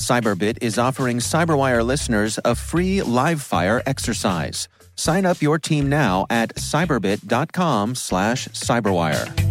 Cyberbit is offering Cyberwire listeners a free live fire exercise. Sign up your team now at cyberbit.com slash cyberwire.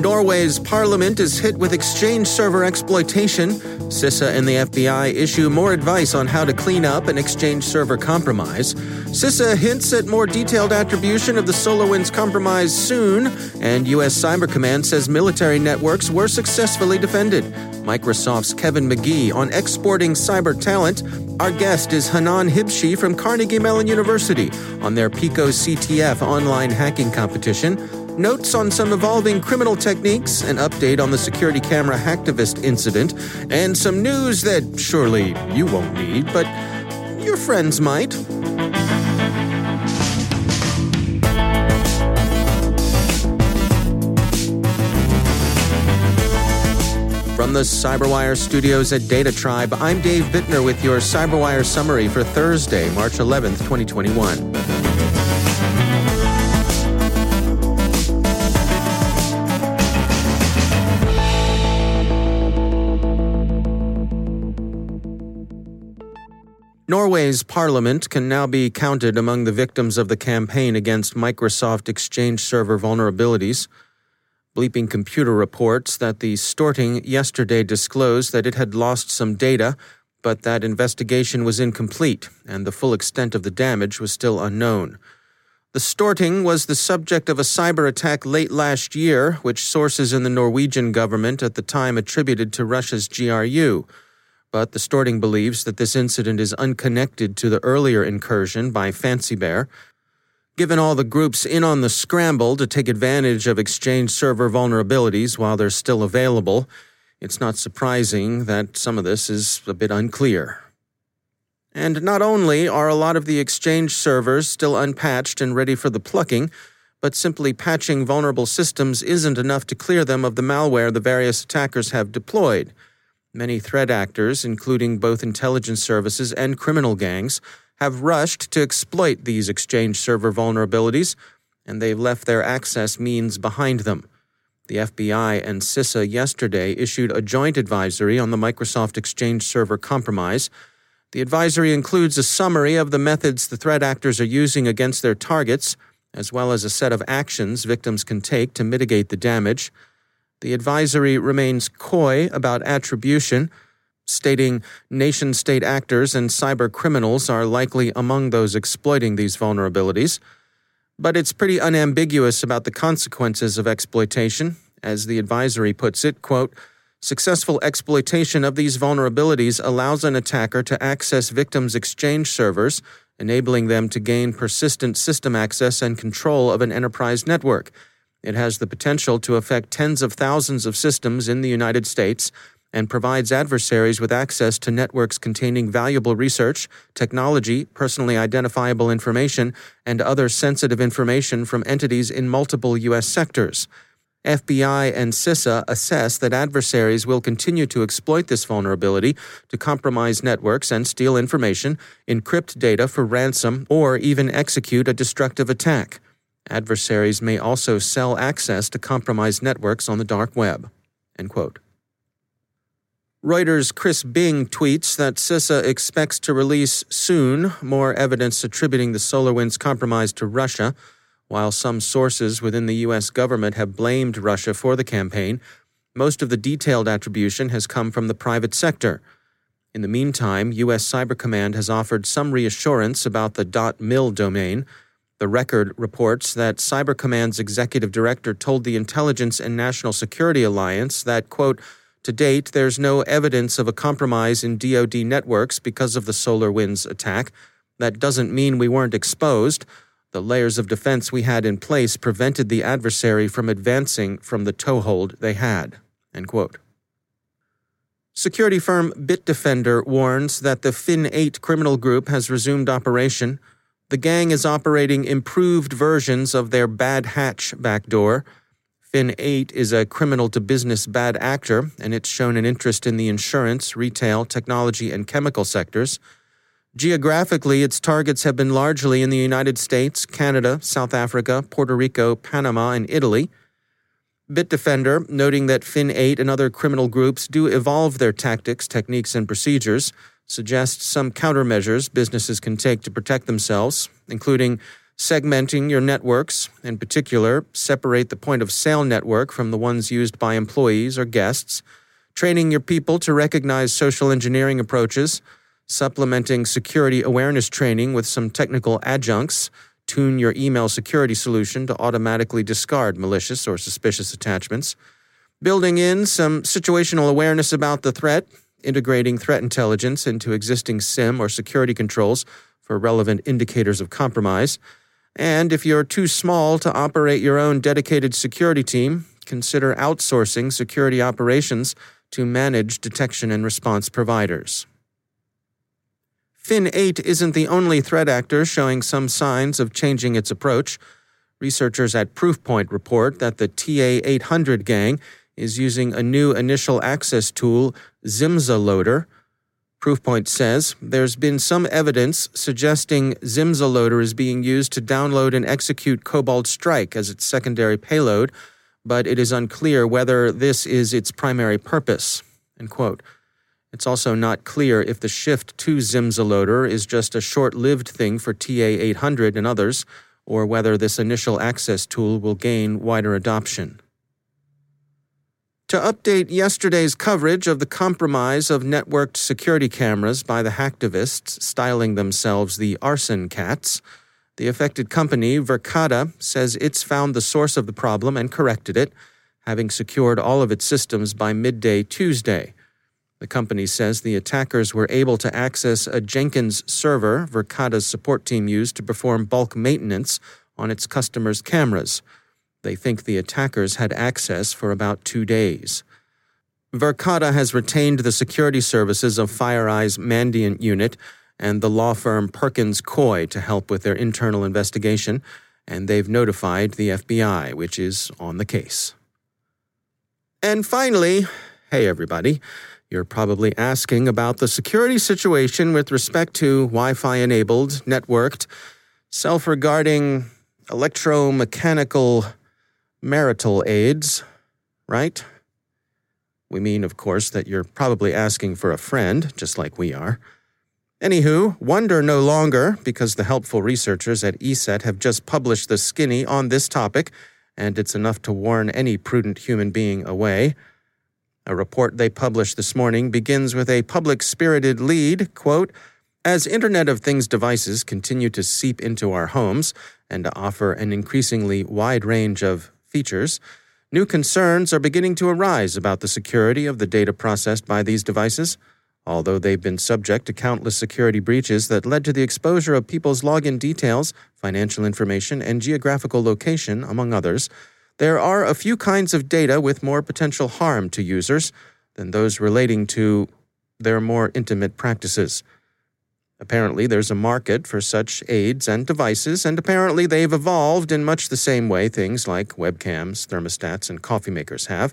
Norway's parliament is hit with exchange server exploitation. CISA and the FBI issue more advice on how to clean up an exchange server compromise. CISA hints at more detailed attribution of the SolarWinds compromise soon, and U.S. Cyber Command says military networks were successfully defended. Microsoft's Kevin Magee on exporting cyber talent. Our guest is Hanan Hibshi from Carnegie Mellon University on their Pico CTF online hacking competition notes on some evolving criminal techniques, an update on the security camera hacktivist incident, and some news that surely you won't need, but your friends might. From the Cyberwire studios at Data Tribe, I'm Dave Bittner with your Cyberwire summary for Thursday, March 11th, 2021. Norway's parliament can now be counted among the victims of the campaign against Microsoft Exchange server vulnerabilities. Bleeping Computer reports that the Storting yesterday disclosed that it had lost some data, but that investigation was incomplete and the full extent of the damage was still unknown. The Storting was the subject of a cyber attack late last year, which sources in the Norwegian government at the time attributed to Russia's GRU but the Storting believes that this incident is unconnected to the earlier incursion by Fancy Bear. Given all the groups in on the scramble to take advantage of Exchange server vulnerabilities while they're still available, it's not surprising that some of this is a bit unclear. And not only are a lot of the Exchange servers still unpatched and ready for the plucking, but simply patching vulnerable systems isn't enough to clear them of the malware the various attackers have deployed. Many threat actors, including both intelligence services and criminal gangs, have rushed to exploit these Exchange server vulnerabilities, and they've left their access means behind them. The FBI and CISA yesterday issued a joint advisory on the Microsoft Exchange server compromise. The advisory includes a summary of the methods the threat actors are using against their targets, as well as a set of actions victims can take to mitigate the damage. The advisory remains coy about attribution, stating nation state actors and cyber criminals are likely among those exploiting these vulnerabilities. But it's pretty unambiguous about the consequences of exploitation. As the advisory puts it, quote, Successful exploitation of these vulnerabilities allows an attacker to access victims' exchange servers, enabling them to gain persistent system access and control of an enterprise network. It has the potential to affect tens of thousands of systems in the United States and provides adversaries with access to networks containing valuable research, technology, personally identifiable information, and other sensitive information from entities in multiple U.S. sectors. FBI and CISA assess that adversaries will continue to exploit this vulnerability to compromise networks and steal information, encrypt data for ransom, or even execute a destructive attack. Adversaries may also sell access to compromised networks on the dark web. Reuters' Chris Bing tweets that CISA expects to release soon more evidence attributing the SolarWinds compromise to Russia, While some sources within the U.S. government have blamed Russia for the campaign, most of the detailed attribution has come from the private sector. In the meantime, U.S. Cyber Command has offered some reassurance about the .mil domain. The record reports that Cyber Command's executive director told the Intelligence and National Security Alliance that, quote, to date, there's no evidence of a compromise in DoD networks because of the SolarWinds attack. That doesn't mean we weren't exposed. The layers of defense we had in place prevented the adversary from advancing from the toehold they had. Security firm Bitdefender warns that the Fin8 criminal group has resumed operation. The gang is operating improved versions of their Bad Hatch backdoor. Fin8 is a criminal to business bad actor, and it's shown an interest in the insurance, retail, technology, and chemical sectors. Geographically, its targets have been largely in the United States, Canada, South Africa, Puerto Rico, Panama, and Italy. Bitdefender, noting that Fin8 and other criminal groups do evolve their tactics, techniques, and procedures, suggests some countermeasures businesses can take to protect themselves, including segmenting your networks, in particular, separate the point of sale network from the ones used by employees or guests, training your people to recognize social engineering approaches, supplementing security awareness training with some technical adjuncts tune your email security solution to automatically discard malicious or suspicious attachments, building in some situational awareness about the threat, integrating threat intelligence into existing SIEM or security controls for relevant indicators of compromise, and if you're too small to operate your own dedicated security team, consider outsourcing security operations to manage detection and response providers. Fin8 isn't the only threat actor showing some signs of changing its approach. Researchers at Proofpoint report that the TA 800 gang is using a new initial access tool, Nimza Loader. Proofpoint says there's been some evidence suggesting Nimza Loader is being used to download and execute Cobalt Strike as its secondary payload, but it is unclear whether this is its primary purpose. End quote. It's also not clear if the shift to Nimza Loader is just a short lived thing for TA 800 and others, or whether this initial access tool will gain wider adoption. To update yesterday's coverage of the compromise of networked security cameras by the hacktivists styling themselves the arson cats, the affected company, Verkada, says it's found the source of the problem and corrected it, having secured all of its systems by midday Tuesday. The company says the attackers were able to access a Jenkins server Verkada's support team used to perform bulk maintenance on its customers' cameras. They think the attackers had access for about two days. Verkada has retained the security services of FireEye's Mandiant unit and the law firm Perkins Coie to help with their internal investigation, and they've notified the FBI, which is on the case. And finally, hey everybody. You're probably asking about the security situation with respect to Wi Fi enabled, networked, self regarding electromechanical marital aids, right? We mean, of course, that you're probably asking for a friend, just like we are. Anywho, wonder no longer, because the helpful researchers at ESET have just published the skinny on this topic, and it's enough to warn any prudent human being away. A report they published this morning begins with a public spirited lead quote, As Internet of Things devices continue to seep into our homes and to offer an increasingly wide range of features, new concerns are beginning to arise about the security of the data processed by these devices. Although they've been subject to countless security breaches that led to the exposure of people's login details, financial information, and geographical location, among others, there are a few kinds of data with more potential harm to users than those relating to their more intimate practices. Apparently, there's a market for such aids and devices, and apparently they've evolved in much the same way things like webcams, thermostats, and coffee makers have.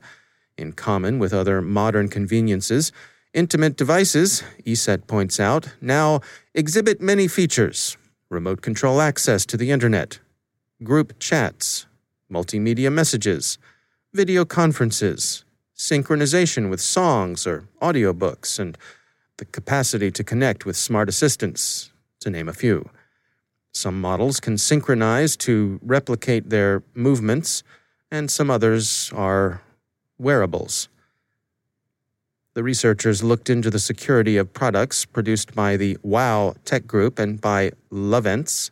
In common with other modern conveniences, intimate devices, ESET points out, now exhibit many features remote control access to the internet, group chats, multimedia messages, video conferences, synchronization with songs or audiobooks, and the capacity to connect with smart assistants, to name a few. Some models can synchronize to replicate their movements, and some others are wearables. The researchers looked into the security of products produced by the WOW Tech Group and by Lovense.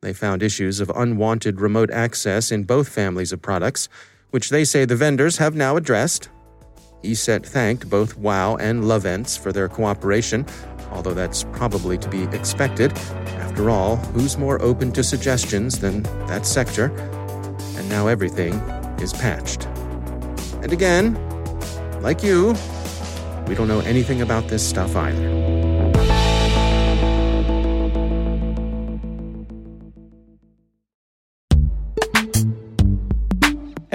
They found issues of unwanted remote access in both families of products, which they say the vendors have now addressed. ESET thanked both WOW and Lovense for their cooperation, although that's probably to be expected. After all, who's more open to suggestions than that sector? And now everything is patched. And again, like you, we don't know anything about this stuff either.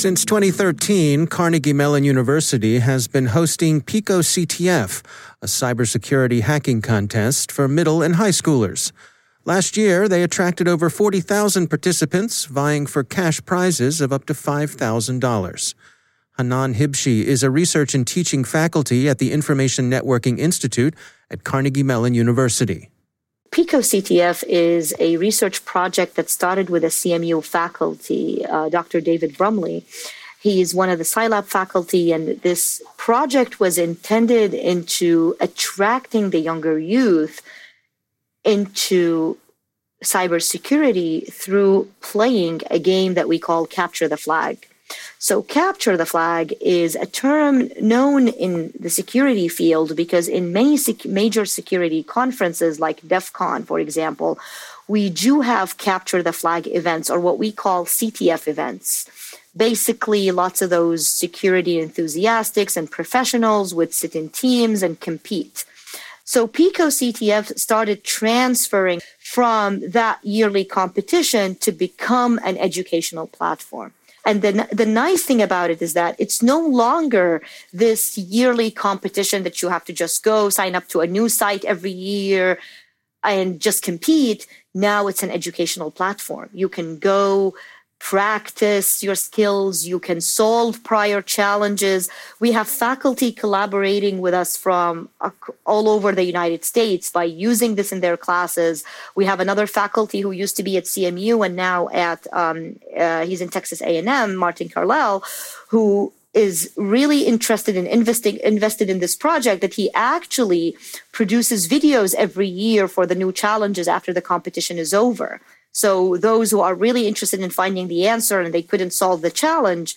Since 2013, Carnegie Mellon University has been hosting Pico CTF, a cybersecurity hacking contest for middle and high schoolers. Last year, they attracted over 40,000 participants, vying for cash prizes of up to $5,000. Hanan Hibshi is a research and teaching faculty at the Information Networking Institute at Carnegie Mellon University. PICO CTF is a research project that started with a CMU faculty, uh, Dr. David Brumley. He is one of the CyLab faculty, and this project was intended into attracting the younger youth into cybersecurity through playing a game that we call Capture the Flag. So, capture the flag is a term known in the security field because in many sec- major security conferences, like DEF CON, for example, we do have capture the flag events or what we call CTF events. Basically, lots of those security enthusiasts and professionals would sit in teams and compete. So Pico CTF started transferring from that yearly competition to become an educational platform. And the, the nice thing about it is that it's no longer this yearly competition that you have to just go sign up to a new site every year and just compete. Now it's an educational platform. You can go practice your skills, you can solve prior challenges. We have faculty collaborating with us from all over the United States by using this in their classes. We have another faculty who used to be at CMU and now at um, uh, he's in Texas A&M, Martin Carlisle, who is really interested in investing invested in this project that he actually produces videos every year for the new challenges after the competition is over so those who are really interested in finding the answer and they couldn't solve the challenge,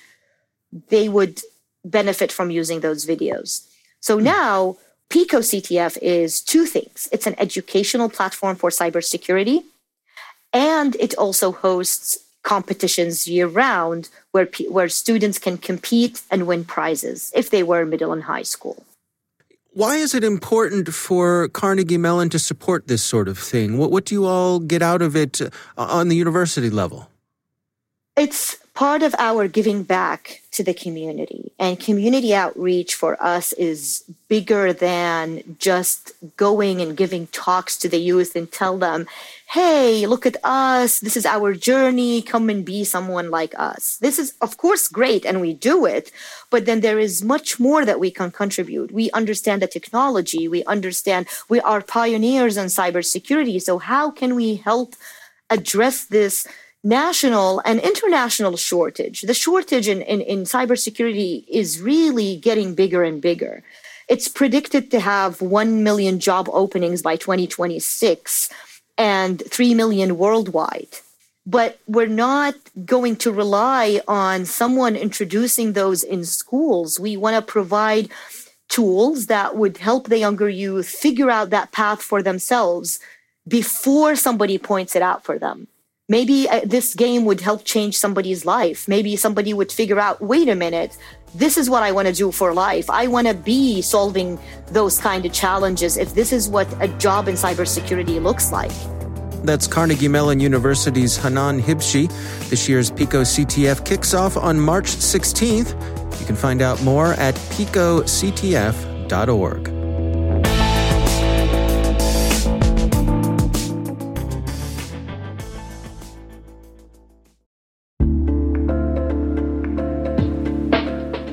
they would benefit from using those videos. So hmm. now Pico CTF is two things. It's an educational platform for cybersecurity, and it also hosts competitions year round where where students can compete and win prizes if they were middle and high school. Why is it important for Carnegie Mellon to support this sort of thing? What what do you all get out of it uh, on the university level? It's part of our giving back to the community. And community outreach for us is bigger than just going and giving talks to the youth and tell them, hey, look at us. This is our journey. Come and be someone like us. This is, of course, great, and we do it. But then there is much more that we can contribute. We understand the technology. We understand we are pioneers in cybersecurity. So, how can we help address this? National and international shortage. The shortage in, in, in cybersecurity is really getting bigger and bigger. It's predicted to have 1 million job openings by 2026 and 3 million worldwide. But we're not going to rely on someone introducing those in schools. We want to provide tools that would help the younger youth figure out that path for themselves before somebody points it out for them maybe uh, this game would help change somebody's life. Maybe somebody would figure out, wait a minute, this is what I want to do for life. I want to be solving those kind of challenges if this is what a job in cybersecurity looks like. That's Carnegie Mellon University's Hanan Hibshi. This year's PICO CTF kicks off on March 16th. You can find out more at picoctf.org.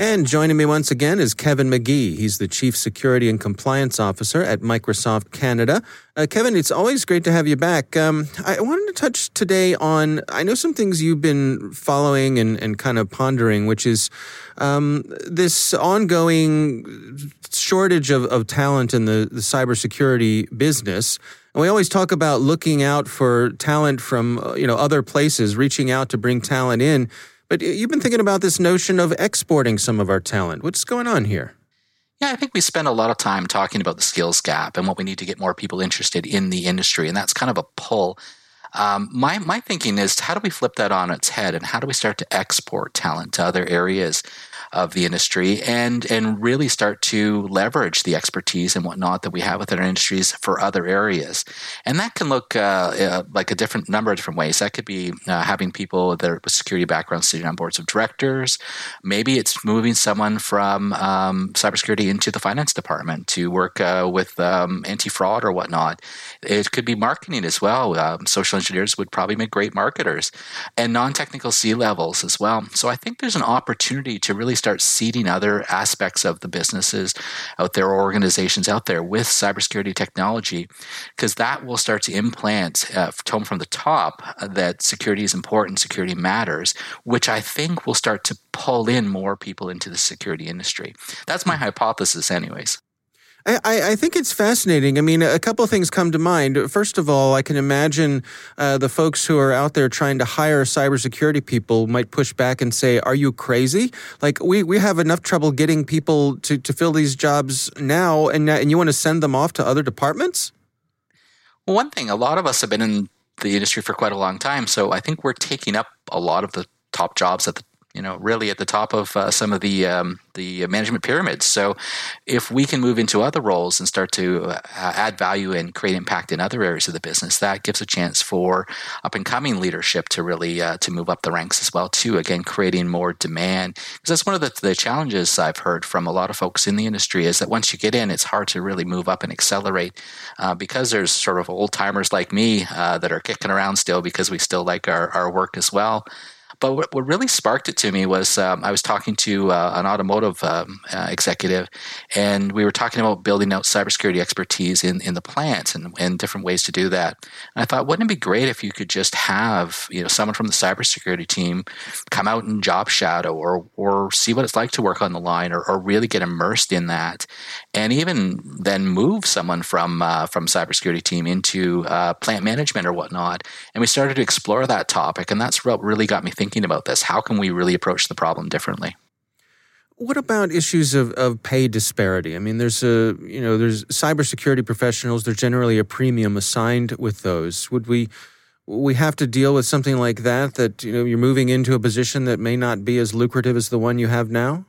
And joining me once again is Kevin Magee. He's the Chief Security and Compliance Officer at Microsoft Canada. Uh, Kevin, it's always great to have you back. Um, I wanted to touch today on, I know some things you've been following and, and kind of pondering, which is um, this ongoing shortage of, of talent in the, the cybersecurity business. And we always talk about looking out for talent from uh, you know other places, reaching out to bring talent in. But you've been thinking about this notion of exporting some of our talent. What's going on here? Yeah, I think we spend a lot of time talking about the skills gap and what we need to get more people interested in the industry. And that's kind of a pull. Um, my, my thinking is how do we flip that on its head and how do we start to export talent to other areas? Of the industry and and really start to leverage the expertise and whatnot that we have within our industries for other areas. And that can look uh, uh, like a different number of different ways. That could be uh, having people that are with security backgrounds sitting on boards of directors. Maybe it's moving someone from um, cybersecurity into the finance department to work uh, with um, anti fraud or whatnot. It could be marketing as well. Um, social engineers would probably make great marketers and non technical C levels as well. So I think there's an opportunity to really start seeding other aspects of the businesses out there, or organizations out there with cybersecurity technology, because that will start to implant uh, tone from the top uh, that security is important, security matters, which I think will start to pull in more people into the security industry. That's my hypothesis, anyways. I, I, think it's fascinating. I mean, a couple of things come to mind. First of all, I can imagine uh, the folks who are out there trying to hire cybersecurity people might push back and say, Are you crazy? Like, we, we have enough trouble getting people to, to fill these jobs now, and, and you want to send them off to other departments? Well, one thing, a lot of us have been in the industry for quite a long time. So I think we're taking up a lot of the top jobs at the you know, really at the top of uh, some of the um, the management pyramids. So, if we can move into other roles and start to uh, add value and create impact in other areas of the business, that gives a chance for up and coming leadership to really uh, to move up the ranks as well. Too, again, creating more demand because that's one of the, the challenges I've heard from a lot of folks in the industry is that once you get in, it's hard to really move up and accelerate uh, because there's sort of old timers like me uh, that are kicking around still because we still like our, our work as well. But what, what really sparked it to me was um, I was talking to uh, an automotive um, uh, executive, and we were talking about building out cybersecurity expertise in, in the plants and, and different ways to do that. And I thought, wouldn't it be great if you could just have you know someone from the cybersecurity team come out and job shadow or or see what it's like to work on the line or, or really get immersed in that, and even then move someone from uh, from cybersecurity team into uh, plant management or whatnot. And we started to explore that topic, and that's what really got me thinking thinking about this? How can we really approach the problem differently? What about issues of, of pay disparity? I mean, there's a you know there's cybersecurity professionals. There's generally a premium assigned with those. Would we we have to deal with something like that? That you know you're moving into a position that may not be as lucrative as the one you have now.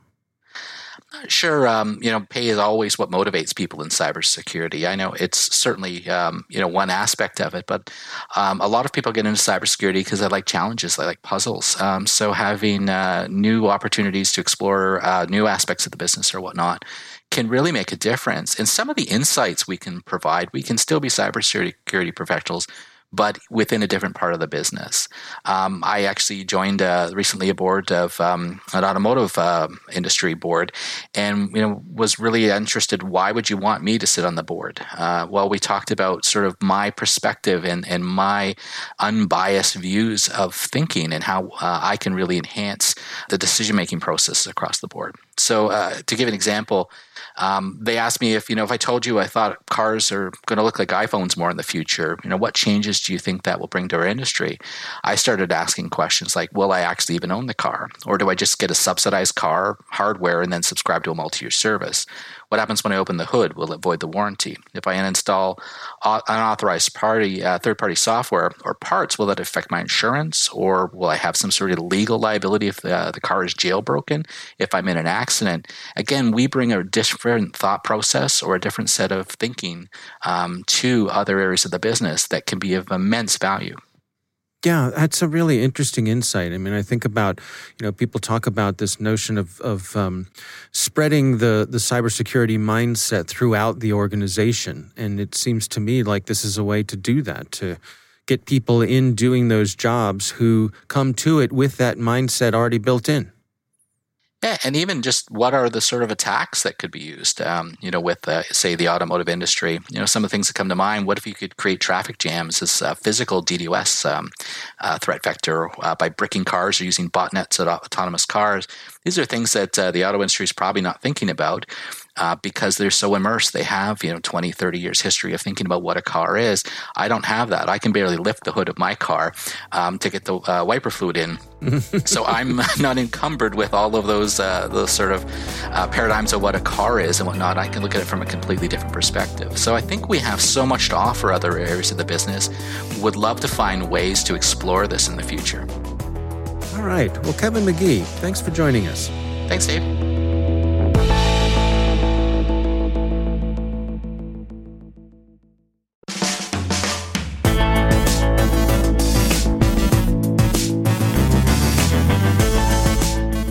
Sure, um, you know, pay is always what motivates people in cybersecurity. I know it's certainly um, you know one aspect of it, but um, a lot of people get into cybersecurity because they like challenges, they like puzzles. Um, so having uh, new opportunities to explore uh, new aspects of the business or whatnot can really make a difference. And some of the insights we can provide, we can still be cybersecurity professionals but within a different part of the business. Um, I actually joined uh, recently a board of um, an automotive uh, industry board, and you know was really interested. Why would you want me to sit on the board? Uh, well, we talked about sort of my perspective and and my unbiased views of thinking and how uh, I can really enhance the decision making process across the board. So, uh, to give an example. Um, they asked me if you know if I told you I thought cars are going to look like iPhones more in the future. You know, what changes do you think that will bring to our industry? I started asking questions like, will I actually even own the car, or do I just get a subsidized car hardware and then subscribe to a multi-year service? What happens when I open the hood? Will it void the warranty? If I uninstall unauthorized party uh, third-party software or parts, will that affect my insurance, or will I have some sort of legal liability if the, uh, the car is jailbroken? If I'm in an accident, again, we bring a different thought process or a different set of thinking um, to other areas of the business that can be of immense value. Yeah, that's a really interesting insight. I mean, I think about you know people talk about this notion of of um, spreading the the cybersecurity mindset throughout the organization, and it seems to me like this is a way to do that to get people in doing those jobs who come to it with that mindset already built in. Yeah, and even just what are the sort of attacks that could be used? Um, you know, with uh, say the automotive industry. You know, some of the things that come to mind. What if you could create traffic jams as a physical DDoS um, uh, threat vector uh, by bricking cars or using botnets at autonomous cars? These are things that uh, the auto industry is probably not thinking about uh, because they're so immersed. They have, you know, 20, 30 years history of thinking about what a car is. I don't have that. I can barely lift the hood of my car um, to get the uh, wiper fluid in. so I'm not encumbered with all of those, uh, those sort of uh, paradigms of what a car is and whatnot. I can look at it from a completely different perspective. So I think we have so much to offer other areas of the business. Would love to find ways to explore this in the future. All right. Well, Kevin Magee, thanks for joining us. Thanks, Dave.